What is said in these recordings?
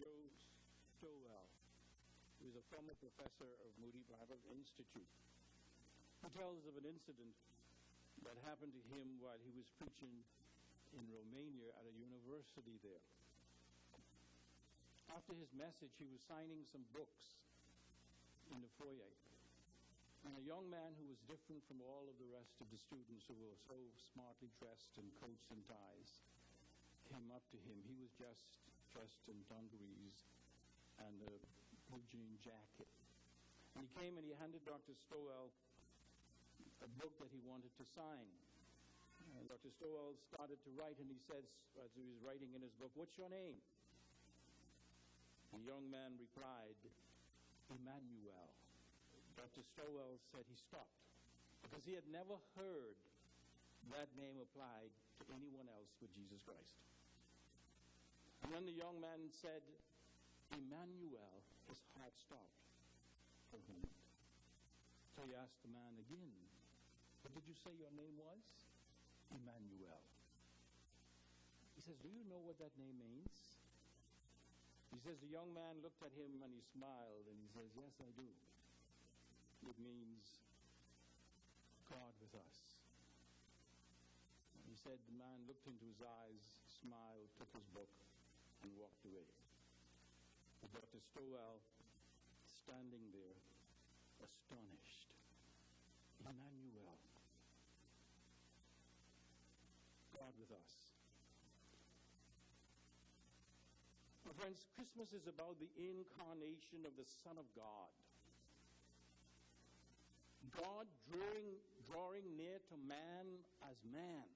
Joe Stowell, who is a former professor of Moody Bible Institute. He tells of an incident that happened to him while he was preaching in Romania at a university there. After his message, he was signing some books in the foyer. And a young man who was different from all of the rest of the students who were so smartly dressed in coats and ties came up to him. He was just dressed in dungarees and a blue jean jacket. And he came and he handed Dr. Stowell a book that he wanted to sign. And Dr. Stowell started to write, and he says, as he was writing in his book, What's your name? The young man replied, Emmanuel. Dr. Stowell said he stopped because he had never heard that name applied to anyone else but Jesus Christ. And when the young man said, Emmanuel, his heart stopped for a moment. So he asked the man again, What did you say your name was? Emmanuel. He says, Do you know what that name means? He says, The young man looked at him and he smiled and he says, Yes, I do. It means God with us. He said, The man looked into his eyes, smiled, took his book, and walked away. Dr. Stowell standing there, astonished. Emmanuel. God with us. My friends, Christmas is about the incarnation of the Son of God. God drawing, drawing near to man as man,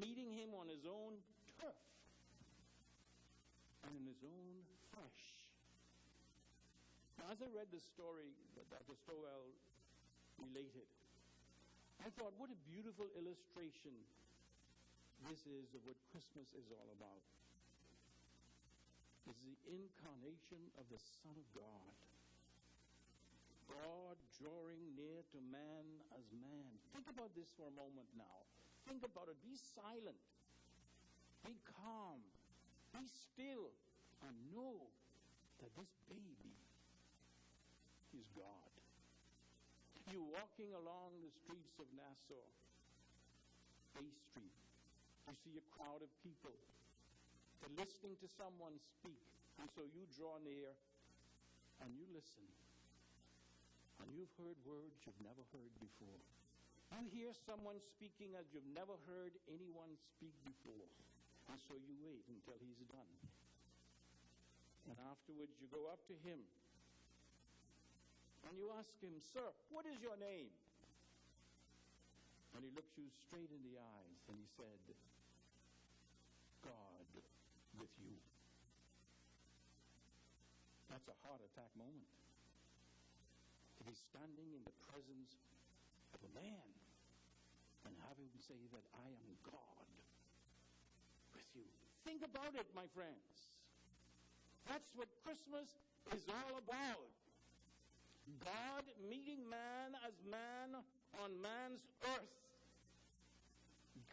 meeting him on his own turf and in his own flesh. Now, as I read the story that Dr. Stowell related, I thought, what a beautiful illustration this is of what Christmas is all about. It's the incarnation of the Son of God. God drawing near to man as man. Think about this for a moment now. Think about it. Be silent. Be calm. Be still. And know that this baby is God. You're walking along the streets of Nassau, Bay Street. You see a crowd of people. They're listening to someone speak. And so you draw near and you listen. And you've heard words you've never heard before. You hear someone speaking as you've never heard anyone speak before. And so you wait until he's done. And afterwards, you go up to him and you ask him, Sir, what is your name? And he looks you straight in the eyes and he said, God with you. That's a heart attack moment. To be standing in the presence of a man and having him say that I am God you. Think about it, my friends. That's what Christmas is all about. God meeting man as man on man's earth.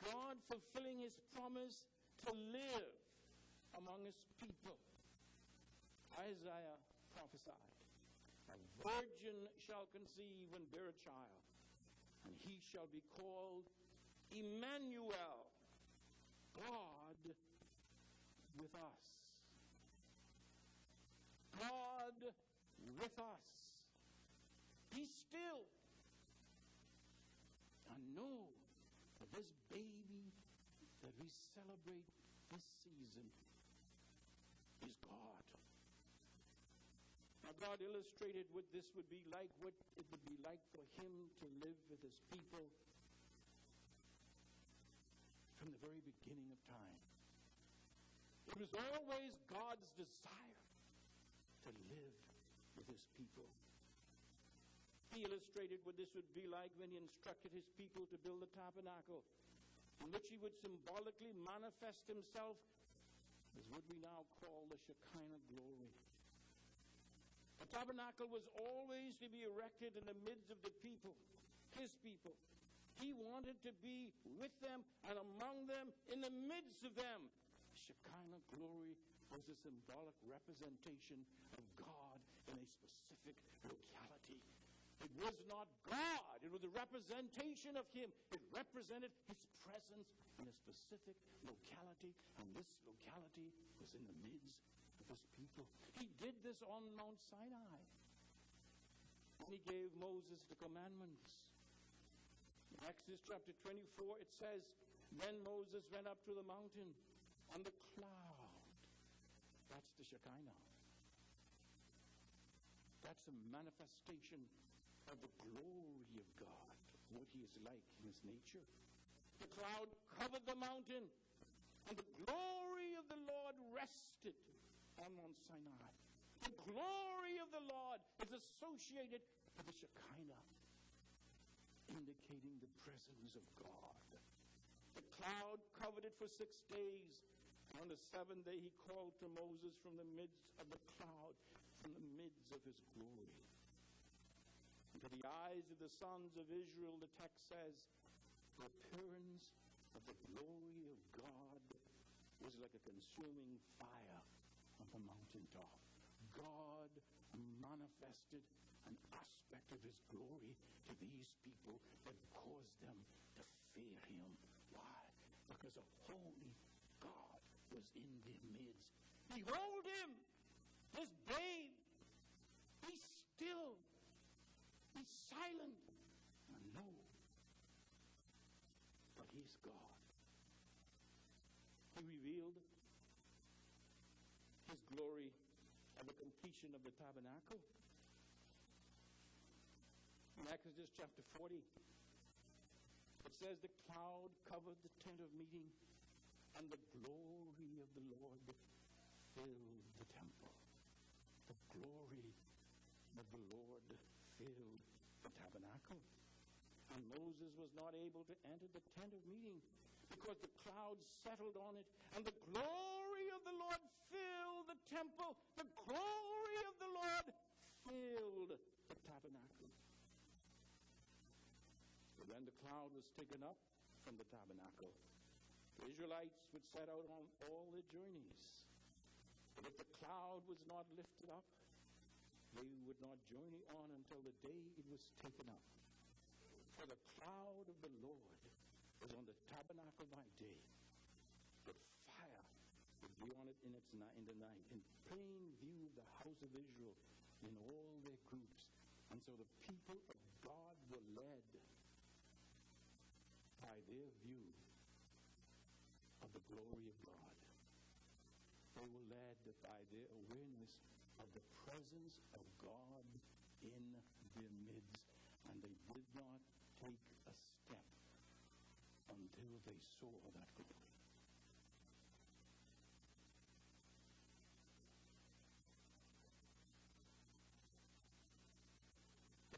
God fulfilling his promise to live among his people. Isaiah prophesied A virgin shall conceive and bear a child, and he shall be called Emmanuel, God with us. God with us. Be still and know that this baby that we celebrate this season is God. Now, God illustrated what this would be like, what it would be like for Him to live with His people from the very beginning of time. It was always God's desire to live with His people. He illustrated what this would be like when He instructed His people to build the tabernacle, in which He would symbolically manifest Himself as what we now call the Shekinah glory. The tabernacle was always to be erected in the midst of the people, his people. He wanted to be with them and among them in the midst of them. Shekinah glory was a symbolic representation of God in a specific locality. It was not God, it was a representation of Him. It represented His presence in a specific locality, and this locality was in the midst of His people. He did this on Mount Sinai. He gave Moses the commandments. In Exodus chapter 24, it says, Then Moses went up to the mountain on the cloud. That's the Shekinah. That's a manifestation of the glory of God, what he is like in his nature. The cloud covered the mountain, and the glory of the Lord rested on Mount Sinai. The glory of the Lord is associated with the Shekinah, indicating the presence of God. The cloud covered it for six days. On the seventh day, he called to Moses from the midst of the cloud, from the midst of his glory. To the eyes of the sons of Israel, the text says, the appearance of the glory of God was like a consuming fire on the mountaintop. God manifested an aspect of his glory to these people that caused them to fear him. Why? Because a holy was in their midst. Behold him, this babe. Be still be silent and know that He's God. He revealed His glory at the completion of the tabernacle. In Exodus chapter 40, it says, The cloud covered the tent of meeting, and the glory of the Lord filled the temple. The glory of the Lord filled the tabernacle. And Moses was not able to enter the tent of meeting because the cloud settled on it, and the glory of the Lord filled the temple. The glory of the Lord filled the tabernacle. But the cloud was taken up from the tabernacle, the Israelites would set out on all their journeys. But if the cloud was not lifted up, they would not journey on until the day it was taken up. For the cloud of the Lord was on the tabernacle by day, but fire would be on it in, its ni- in the night, in plain view of the house of Israel in all their groups. And so the people of God were led by their view the glory of God. They were led by their awareness of the presence of God in their midst, and they did not take a step until they saw that glory.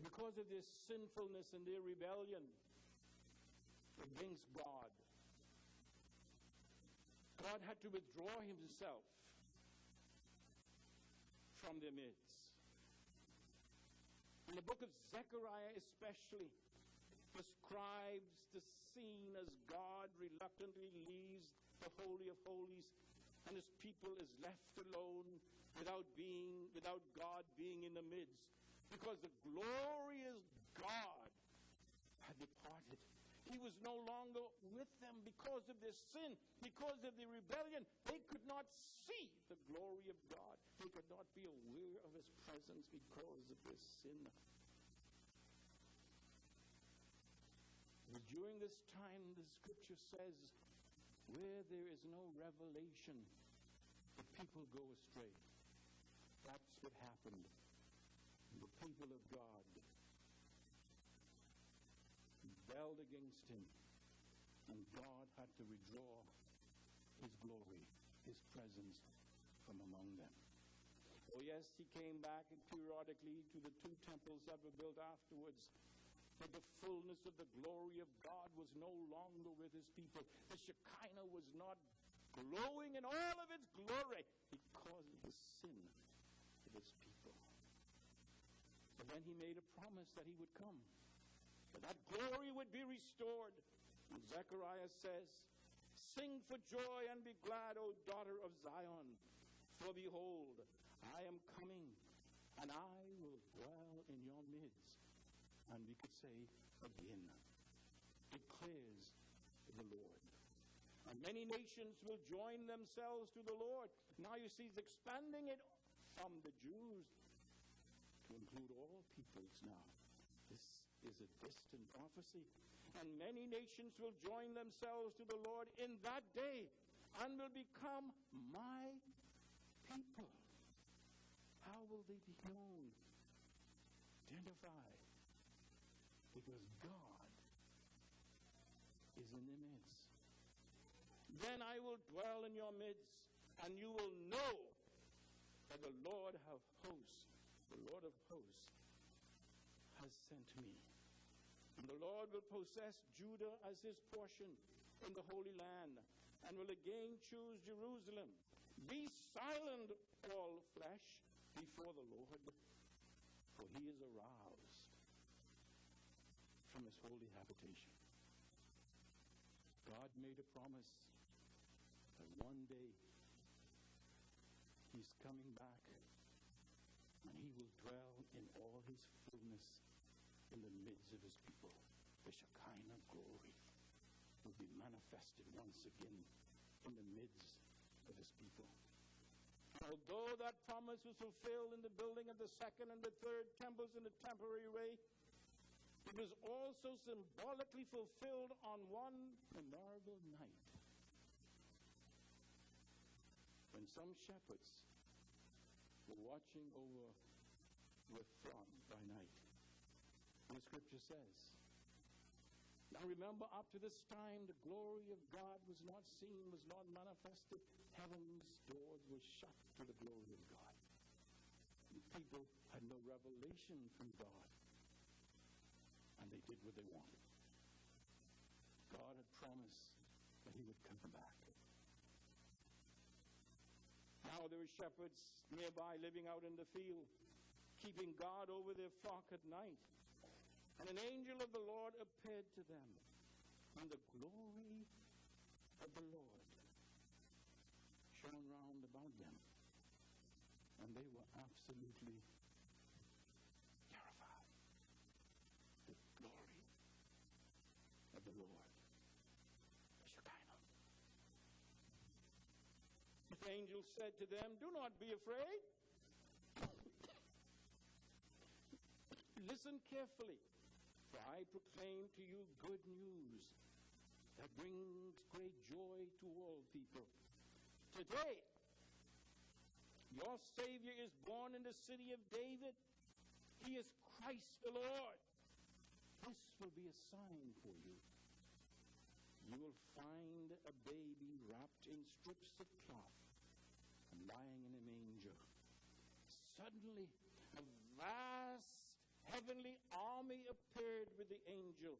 Because of their sinfulness and their rebellion against God, God had to withdraw himself from their midst. And the book of Zechariah, especially, describes the scene as God reluctantly leaves the Holy of Holies and his people is left alone without being without God being in the midst because the glorious God had departed. He was no longer with them because of their sin, because of their rebellion. They could not see the glory of God. They could not be aware of his presence because of their sin. But during this time, the scripture says, where there is no revelation, the people go astray. That's what happened. The people of God rebelled against him, and God had to withdraw his glory, his presence from among them. Oh, yes, he came back periodically to the two temples that were built afterwards. But the fullness of the glory of God was no longer with his people. The Shekinah was not glowing in all of its glory because of the sin of his people. But then he made a promise that he would come, that that glory would be restored. And Zechariah says, Sing for joy and be glad, O daughter of Zion. For behold, I am coming, and I will dwell in your midst. And we could say again, declares the Lord. And many nations will join themselves to the Lord. Now you see, he's expanding it from the Jews to include all peoples now. Is a distant prophecy. And many nations will join themselves to the Lord in that day and will become my people. How will they be known? Identified. Because God is in their midst. Then I will dwell in your midst, and you will know that the Lord of hosts, the Lord of hosts, has sent me. And the Lord will possess Judah as his portion in the Holy Land, and will again choose Jerusalem. Be silent, all flesh, before the Lord, for he is aroused from his holy habitation. God made a promise that one day he's coming back and he will dwell in all his fullness in the midst of his people. The Shekinah glory will be manifested once again in the midst of his people. Although that promise was fulfilled in the building of the second and the third temples in a temporary way, it was also symbolically fulfilled on one memorable night when some shepherds were watching over Rephidim by night. The scripture says, Now remember, up to this time, the glory of God was not seen, was not manifested. Heaven's doors were shut to the glory of God. People had no revelation from God. And they did what they wanted. God had promised that he would come back. Now there were shepherds nearby living out in the field, keeping guard over their flock at night. And an angel of the Lord appeared to them, and the glory of the Lord shone round about them. And they were absolutely terrified. The glory of the Lord. The The angel said to them, Do not be afraid. Listen carefully, for I proclaim to you good news that brings great joy to all people. Today, your Savior is born in the city of David. He is Christ the Lord. This will be a sign for you. You will find a baby wrapped in strips of cloth and lying in a manger. Suddenly, a vast heavenly army appeared with the angel,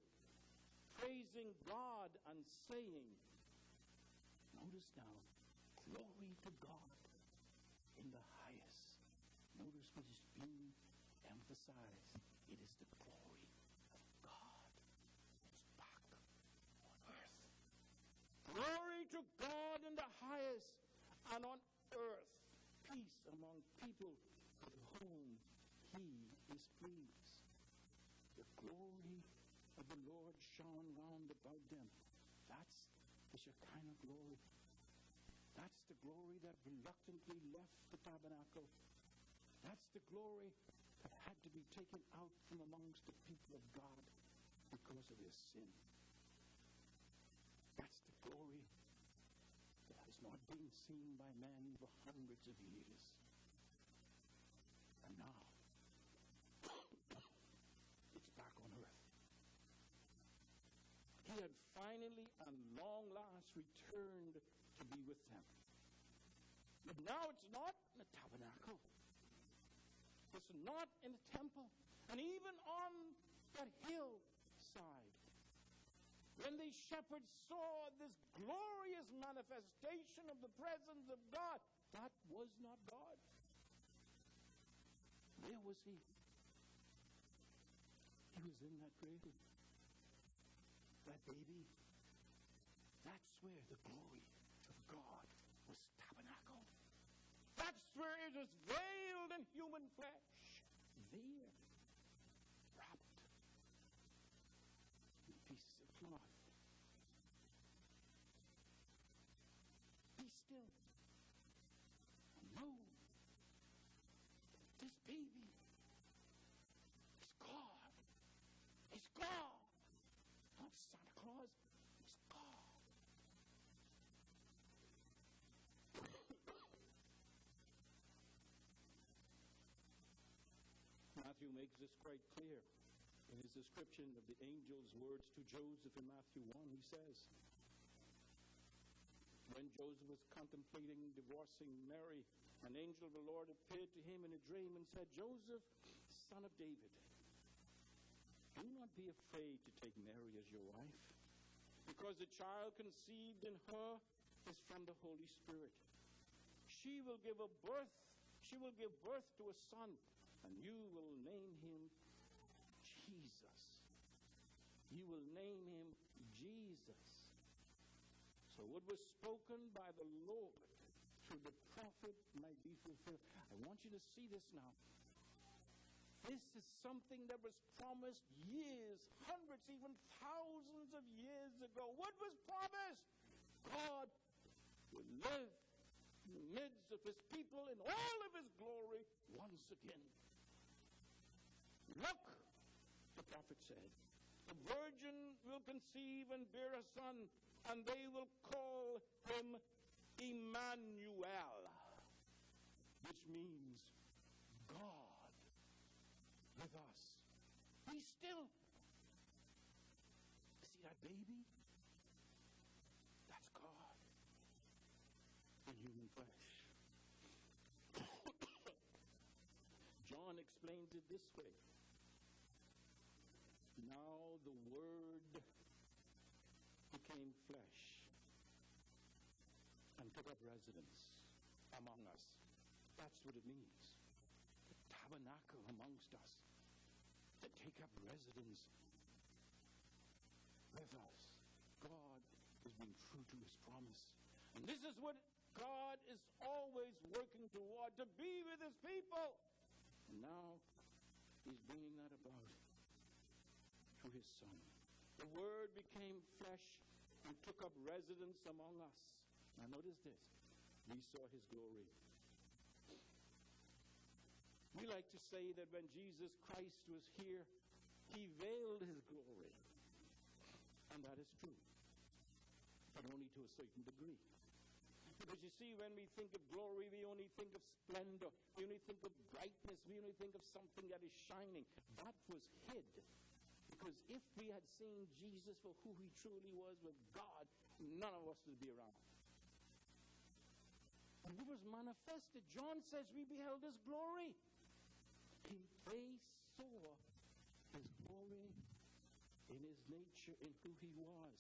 praising God and saying, Notice now, glory to God in the highest. Notice what is being emphasized. It is the glory of God is back on earth. Glory to God in the highest, and on earth, peace among people is. The glory of the Lord shone round about them. That's the Shekinah glory. That's the glory that reluctantly left the tabernacle. That's the glory that had to be taken out from amongst the people of God because of their sin. That's the glory that has not been seen by man for hundreds of years. Finally and long last returned to be with them. But now it's not in the tabernacle. It's not in the temple. And even on that hillside, when the shepherds saw this glorious manifestation of the presence of God, that was not God. Where was he? He was in that grave. That baby. Where the glory of God was tabernacled. That's Jesus veiled in human flesh, there, wrapped in pieces of cloth. Be still. No. This baby is God. He's God. Makes this quite clear in his description of the angel's words to Joseph in Matthew 1. He says, When Joseph was contemplating divorcing Mary, an angel of the Lord appeared to him in a dream and said, Joseph, son of David, do not be afraid to take Mary as your wife, because the child conceived in her is from the Holy Spirit. She will give a birth, she will give birth to a son, and you will name him Jesus. You will name him Jesus. So what was spoken by the Lord through the prophet might be fulfilled. I want you to see this now. This is something that was promised years, hundreds, even thousands of years ago. What was promised? God will live in the midst of his people in all of his glory once again. Look, the prophet said, the virgin will conceive and bear a son, and they will call him Emmanuel, which means God with us. Be still. See that baby? That's God in human flesh. John explains it this way. The Word became flesh and took up residence among us. That's what it means. The tabernacle amongst us. To take up residence with us. God has been true to his promise. And this is what God is always working toward to be with his people. And now he's bringing that about through his son. The word became flesh and took up residence among us. Now notice this. We saw his glory. We like to say that when Jesus Christ was here, he veiled his glory. And that is true. But only to a certain degree. Because you see, when we think of glory, we only think of splendor. We only think of brightness. We only think of something that is shining. That was hid. Because if we had seen Jesus for who he truly was with God, none of us would be around. And it was manifested. John says we beheld his glory. He, they saw his glory in his nature, in who he was.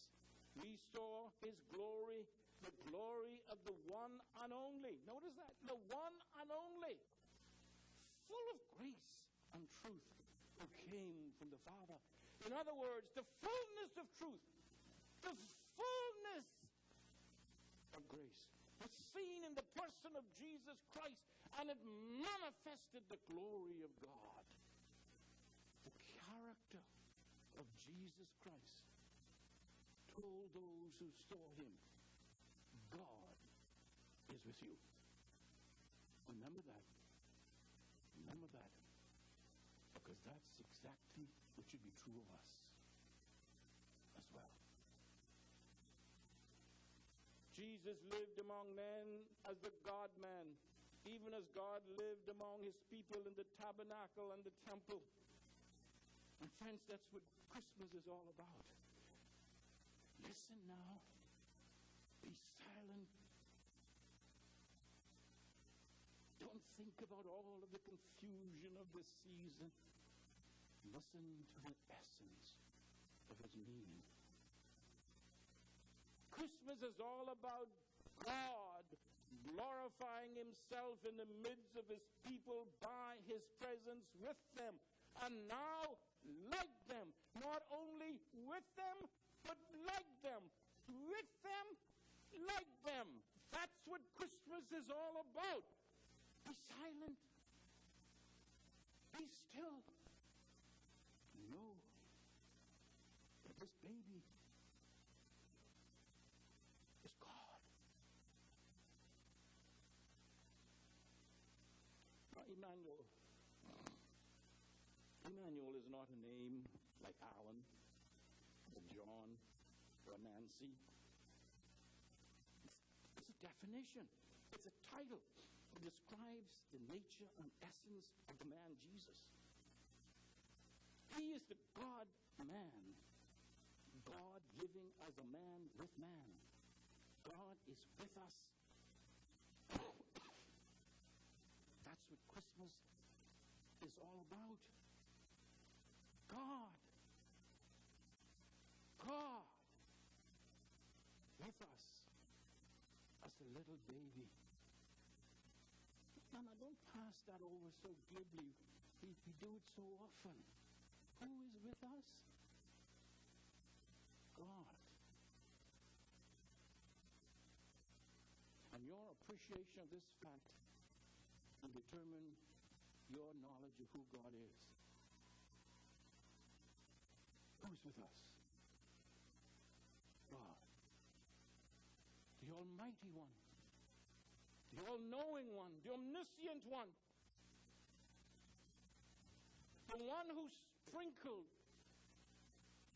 We saw his glory, the glory of the one and only. Notice that, the one and only, full of grace and truth, who came from the Father. In other words, the fullness of truth, the fullness of grace was seen in the person of Jesus Christ, and it manifested the glory of God. The character of Jesus Christ told those who saw him, God is with you. Remember that. Because that's exactly what should be true of us as well. Jesus lived among men as the God man, even as God lived among his people in the tabernacle and the temple. And friends, that's what Christmas is all about. Listen now. Be silent. Don't think about all of the confusion of this season. Listen to the essence of its meaning. Christmas is all about God glorifying himself in the midst of his people by his presence with them. And now, like them, not only with them, but like them, with them, like them. That's what Christmas is all about. Be silent. Be still. Know that this baby is God. Now, Emmanuel. Emmanuel is not a name like Alan or John or Nancy. It's, a definition. It's a title. It describes the nature and essence of the man Jesus. He is the God man. God living as a man with man. God is with us. That's what Christmas is all about. God. God with us as a little baby. Mama, don't pass that over so glibly. We, we do it so often. Who is with us? Appreciation of this fact will determine your knowledge of who God is. Who's with us? God. The Almighty One. The all knowing one. The omniscient one. The one who sprinkled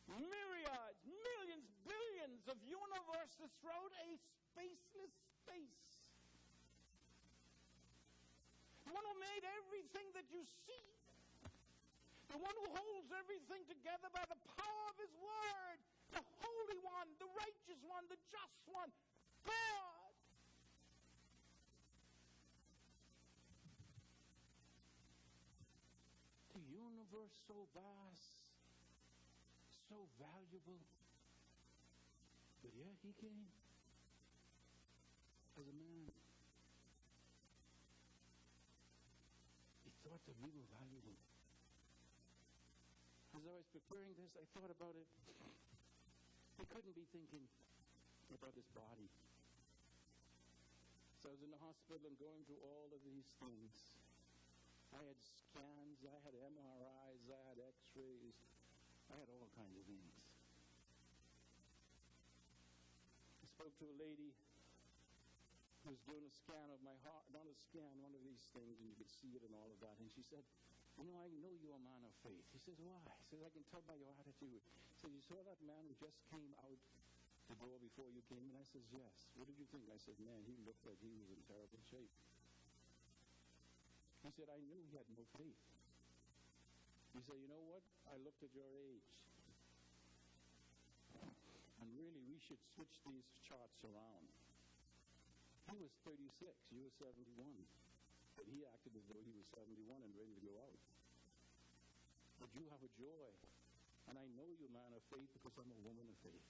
myriads, millions, billions of universes throughout a spaceless space. The one who made everything that you see. The one who holds everything together by the power of his word. The Holy One, the righteous one, the just one. God. The universe so vast, so valuable. But yeah, he came He thought that we were valuable. As I was preparing this, I thought about it. I couldn't be thinking about this body. So I was in the hospital and going through all of these things. I had scans, I had MRIs, I had x rays, I had all kinds of things. I spoke to a lady was doing a scan of my heart, not a scan, one of these things, and you could see it and all of that. And she said, You know, I know you're a man of faith. He says, Why? He says, I can tell by your attitude. He says, You saw that man who just came out the door before you came? And I says, Yes. What did you think? I said, Man, he looked like he was in terrible shape. He said, I knew he had no faith. He said, You know what? I looked at your age. And really, we should switch these charts around. He was 36, you were 71. But he acted as though he was 71 and ready to go out. But you have a joy. And I know you're a man of faith because I'm a woman of faith.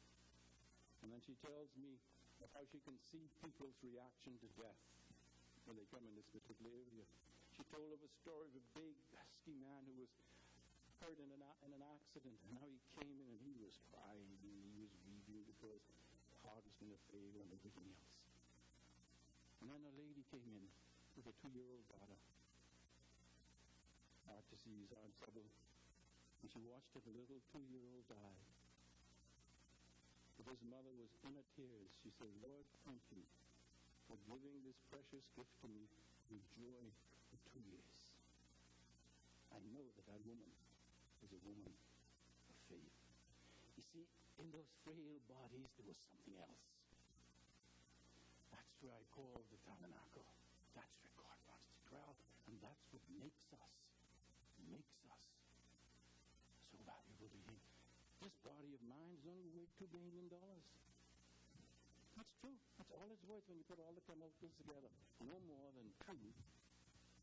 And then she tells me how she can see people's reaction to death when they come in this particular area. She told of a story of a big, husky man who was hurt in an, in an accident, and how he came in and he was crying and he was weeping because heart was going to fail and everything else. And then a lady came in with a two-year-old daughter. Heart disease, heart trouble. And she watched her little two-year-old die. But his mother was in her tears. She said, Lord, thank you for giving this precious gift to me with joy for two years. I know that that woman was a woman of faith. You see, in those frail bodies, there was something else. Where I call the tabernacle. That's where God wants to dwell. And that's what makes us, makes us so valuable to Him. This body of mine is only worth two billion dollars. That's true. That's all it's worth when you put all the chemicals together. No more than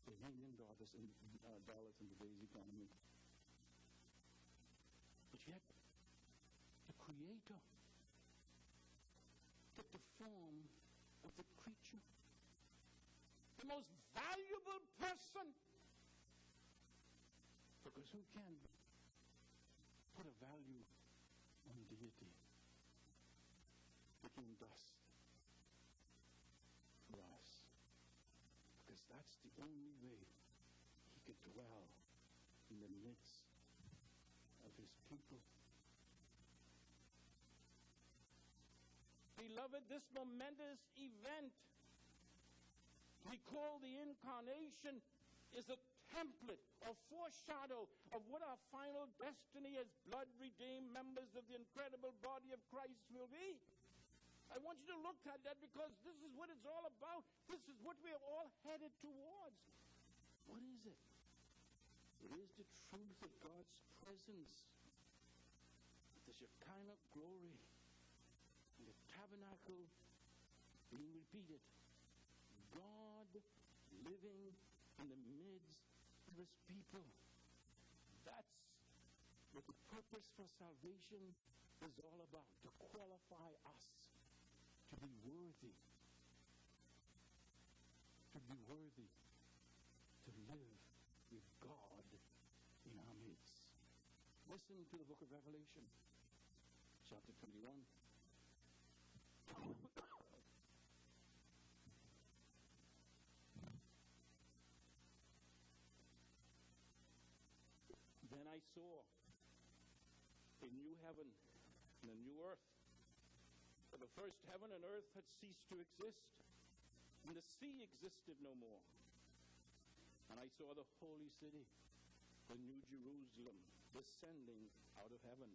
two billion dollars in uh, dollars in today's economy. But yet, the Creator took the form of the creature, the most valuable person. Because who can put a value on deity? Became dust for us. Because that's That's the only way he could dwell in the midst of his people. Beloved, this momentous event we call the incarnation is a template or foreshadow of what our final destiny as blood redeemed members of the incredible body of Christ will be. I want you to look at that because this is what it's all about. This is what we are all headed towards. What is it? It is the truth of God's presence, the Shekinah glory, tabernacle being repeated. God living in the midst of his people. That's what the purpose for salvation is all about to qualify us to be worthy, to be worthy to live with God in our midst. Listen to the book of Revelation, chapter 21. Then I saw a new heaven and a new earth. For the first heaven and earth had ceased to exist, and the sea existed no more. And I saw the holy city, the new Jerusalem, descending out of heaven.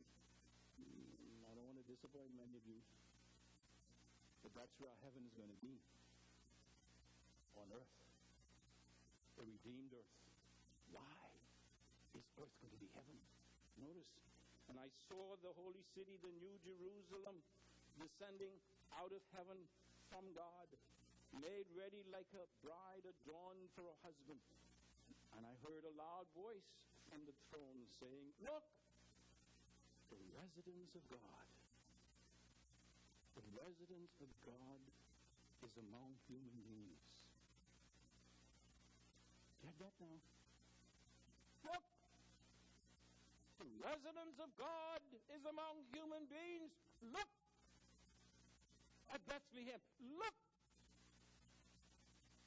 I don't want to disappoint many of you, but that's where heaven is going to be on earth, the redeemed earth. Why is earth going to be heaven? Notice, and I saw the holy city, the new Jerusalem, descending out of heaven from God, made ready like a bride adorned for a husband. And I heard a loud voice from the throne saying, Look, the residence of God. The residence of God is among human beings. Get that now? Look, the residence of God is among human beings. Look at Bethlehem. Look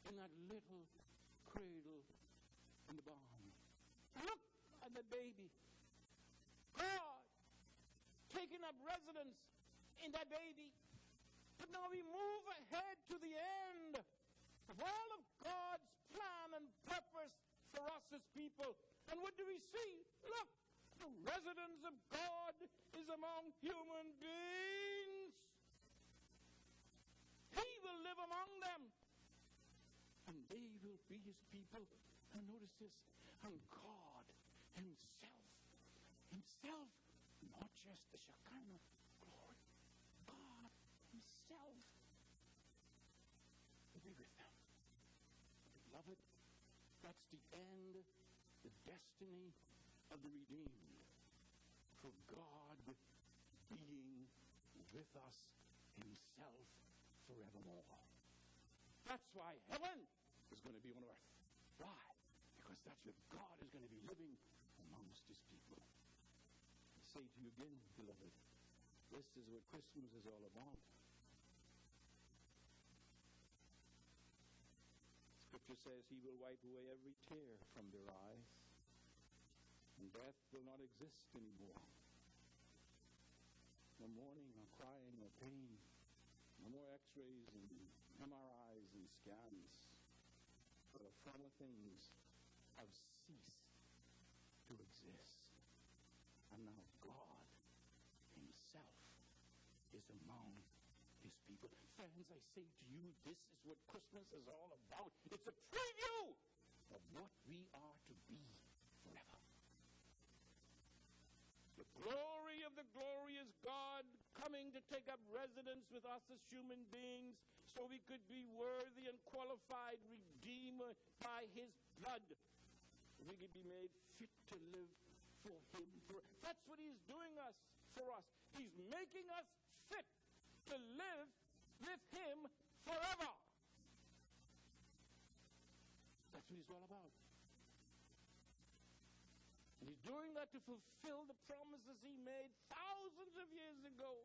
in that little cradle in the barn. Look at the baby. God taking up residence in that baby. But now we move ahead to the end of all of God's plan and purpose for us as people. And what do we see? Look, the residence of God is among human beings. He will live among them. And they will be his people. And notice this. And God himself, himself, not just the Shekinah will be with them. Beloved, that's the end, the destiny of the redeemed. For God being with us himself forevermore. That's why heaven is going to be on earth. Why? Because that's where God is going to be living amongst his people. I say to you again, beloved, this is what Christmas is all about. Scripture says he will wipe away every tear from their eyes, and death will not exist anymore. No mourning, no crying, no pain, no more x-rays and MRIs and scans. For the former things have ceased to exist. And now God himself is among his people. Friends, I say to you, this is what Christmas is all about. It's a preview of what we are to be forever. The glory of the glorious God coming to take up residence with us as human beings so we could be worthy and qualified redeemer by his blood. We could be made fit to live for him. That's what he's doing us for us. He's making us fit to live with him forever. That's what he's all about. And he's doing that to fulfill the promises he made thousands of years ago.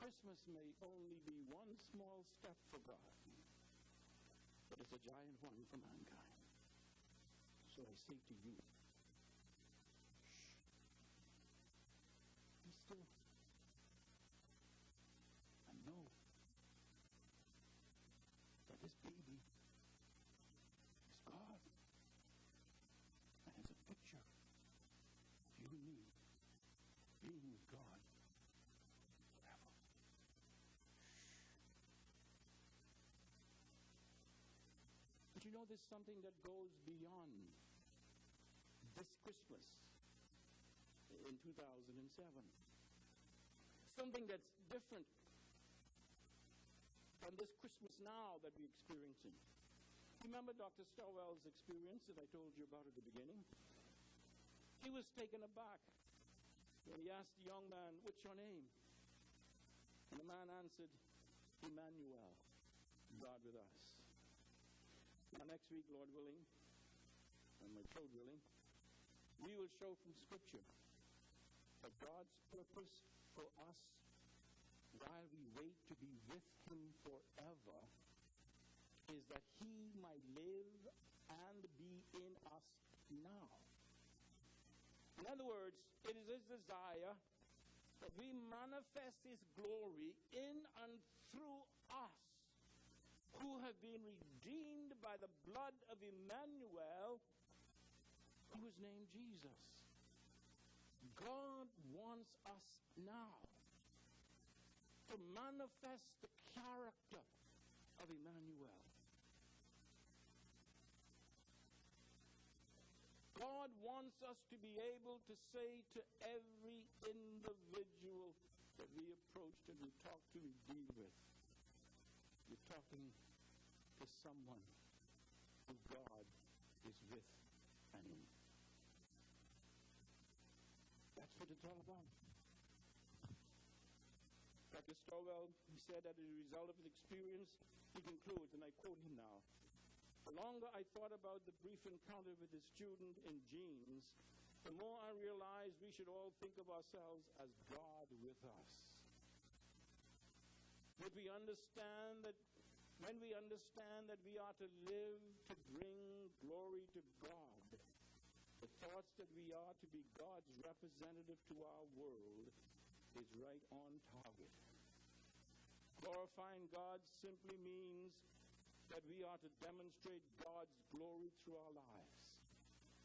Christmas may only be one small step for God, but it's a giant one for mankind. So I say to you, Know, there's something that goes beyond this Christmas in 2007. Something that's different from this Christmas now that we're experiencing. Remember Dr. Stowell's experience that I told you about at the beginning? He was taken aback when he asked the young man, What's your name? And the man answered, Emmanuel, God with us. Now, next week, Lord willing, and my code willing, we will show from Scripture that God's purpose for us while we wait to be with Him forever is that He might live and be in us now. In other words, it is His desire that we manifest His glory in and through us who have been redeemed by the blood of Emmanuel, who is named Jesus. God wants us now to manifest the character of Emmanuel. God wants us to be able to say to every individual that we approach and we talk to, we deal with, you're talking to someone who God is with and in. That's what it's all about. Dr. Stowell, he said that as a result of his experience, he concludes, and I quote him now, the longer I thought about the brief encounter with his student in jeans, the more I realized we should all think of ourselves as God with us. Would we understand that when we understand that we are to live to bring glory to God, the thoughts that we are to be God's representative to our world is right on target. Glorifying God simply means that we are to demonstrate God's glory through our lives.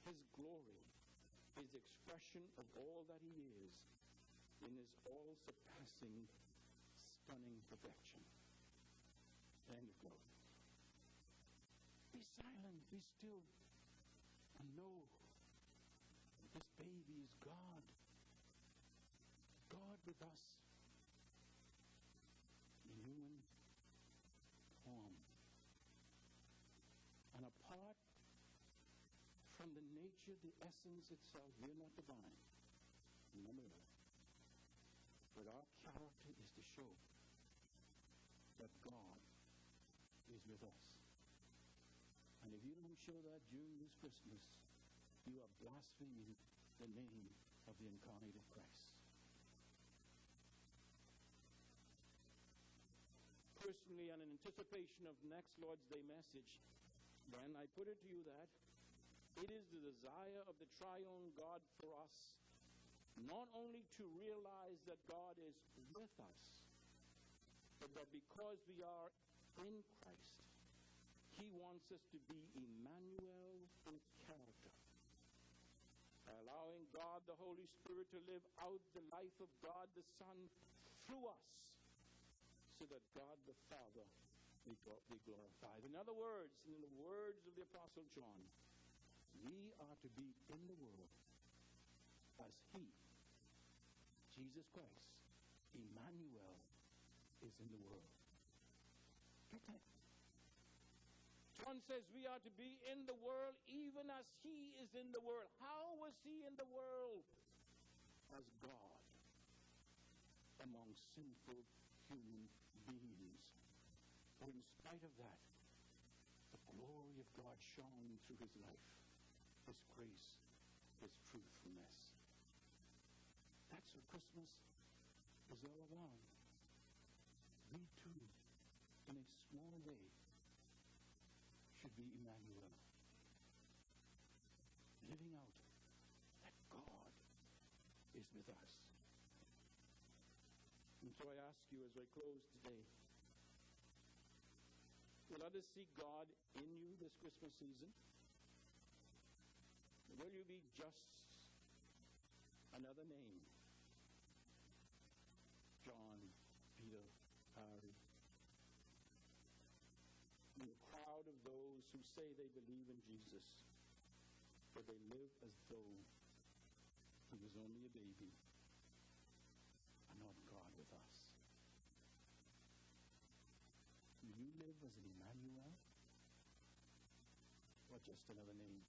His glory, His expression of all that He is in His all surpassing, stunning perfection. End of quote. Be silent, be still, and know that this baby is God. God with us in human form. And apart from the nature, the essence itself, we're not divine. Remember that. But our character is to show that God is with us. And if you don't show that during this Christmas, you are blaspheming the name of the incarnated Christ. Personally, and in anticipation of next Lord's Day message, then I put it to you that it is the desire of the triune God for us not only to realize that God is with us, but that because we are in Christ, He wants us to be Emmanuel in character. Allowing God the Holy Spirit to live out the life of God the Son through us, so that God the Father be, be glorified. In other words, in the words of the Apostle John, we are to be in the world as He, Jesus Christ, Emmanuel, is in the world. Get that? John says we are to be in the world even as He is in the world. How was He in the world? As God among sinful human beings. But in spite of that, the glory of God shone through his life, his grace, his truthfulness. That's what Christmas is all about. We too, in a small way, should be Emmanuel, living out that God is with us. And so I ask you as I close today, will others see God in you this Christmas season? Will you be just another name? Who say they believe in Jesus, but they live as though he was only a baby and not God with us. Do you live as an Emmanuel or just another name?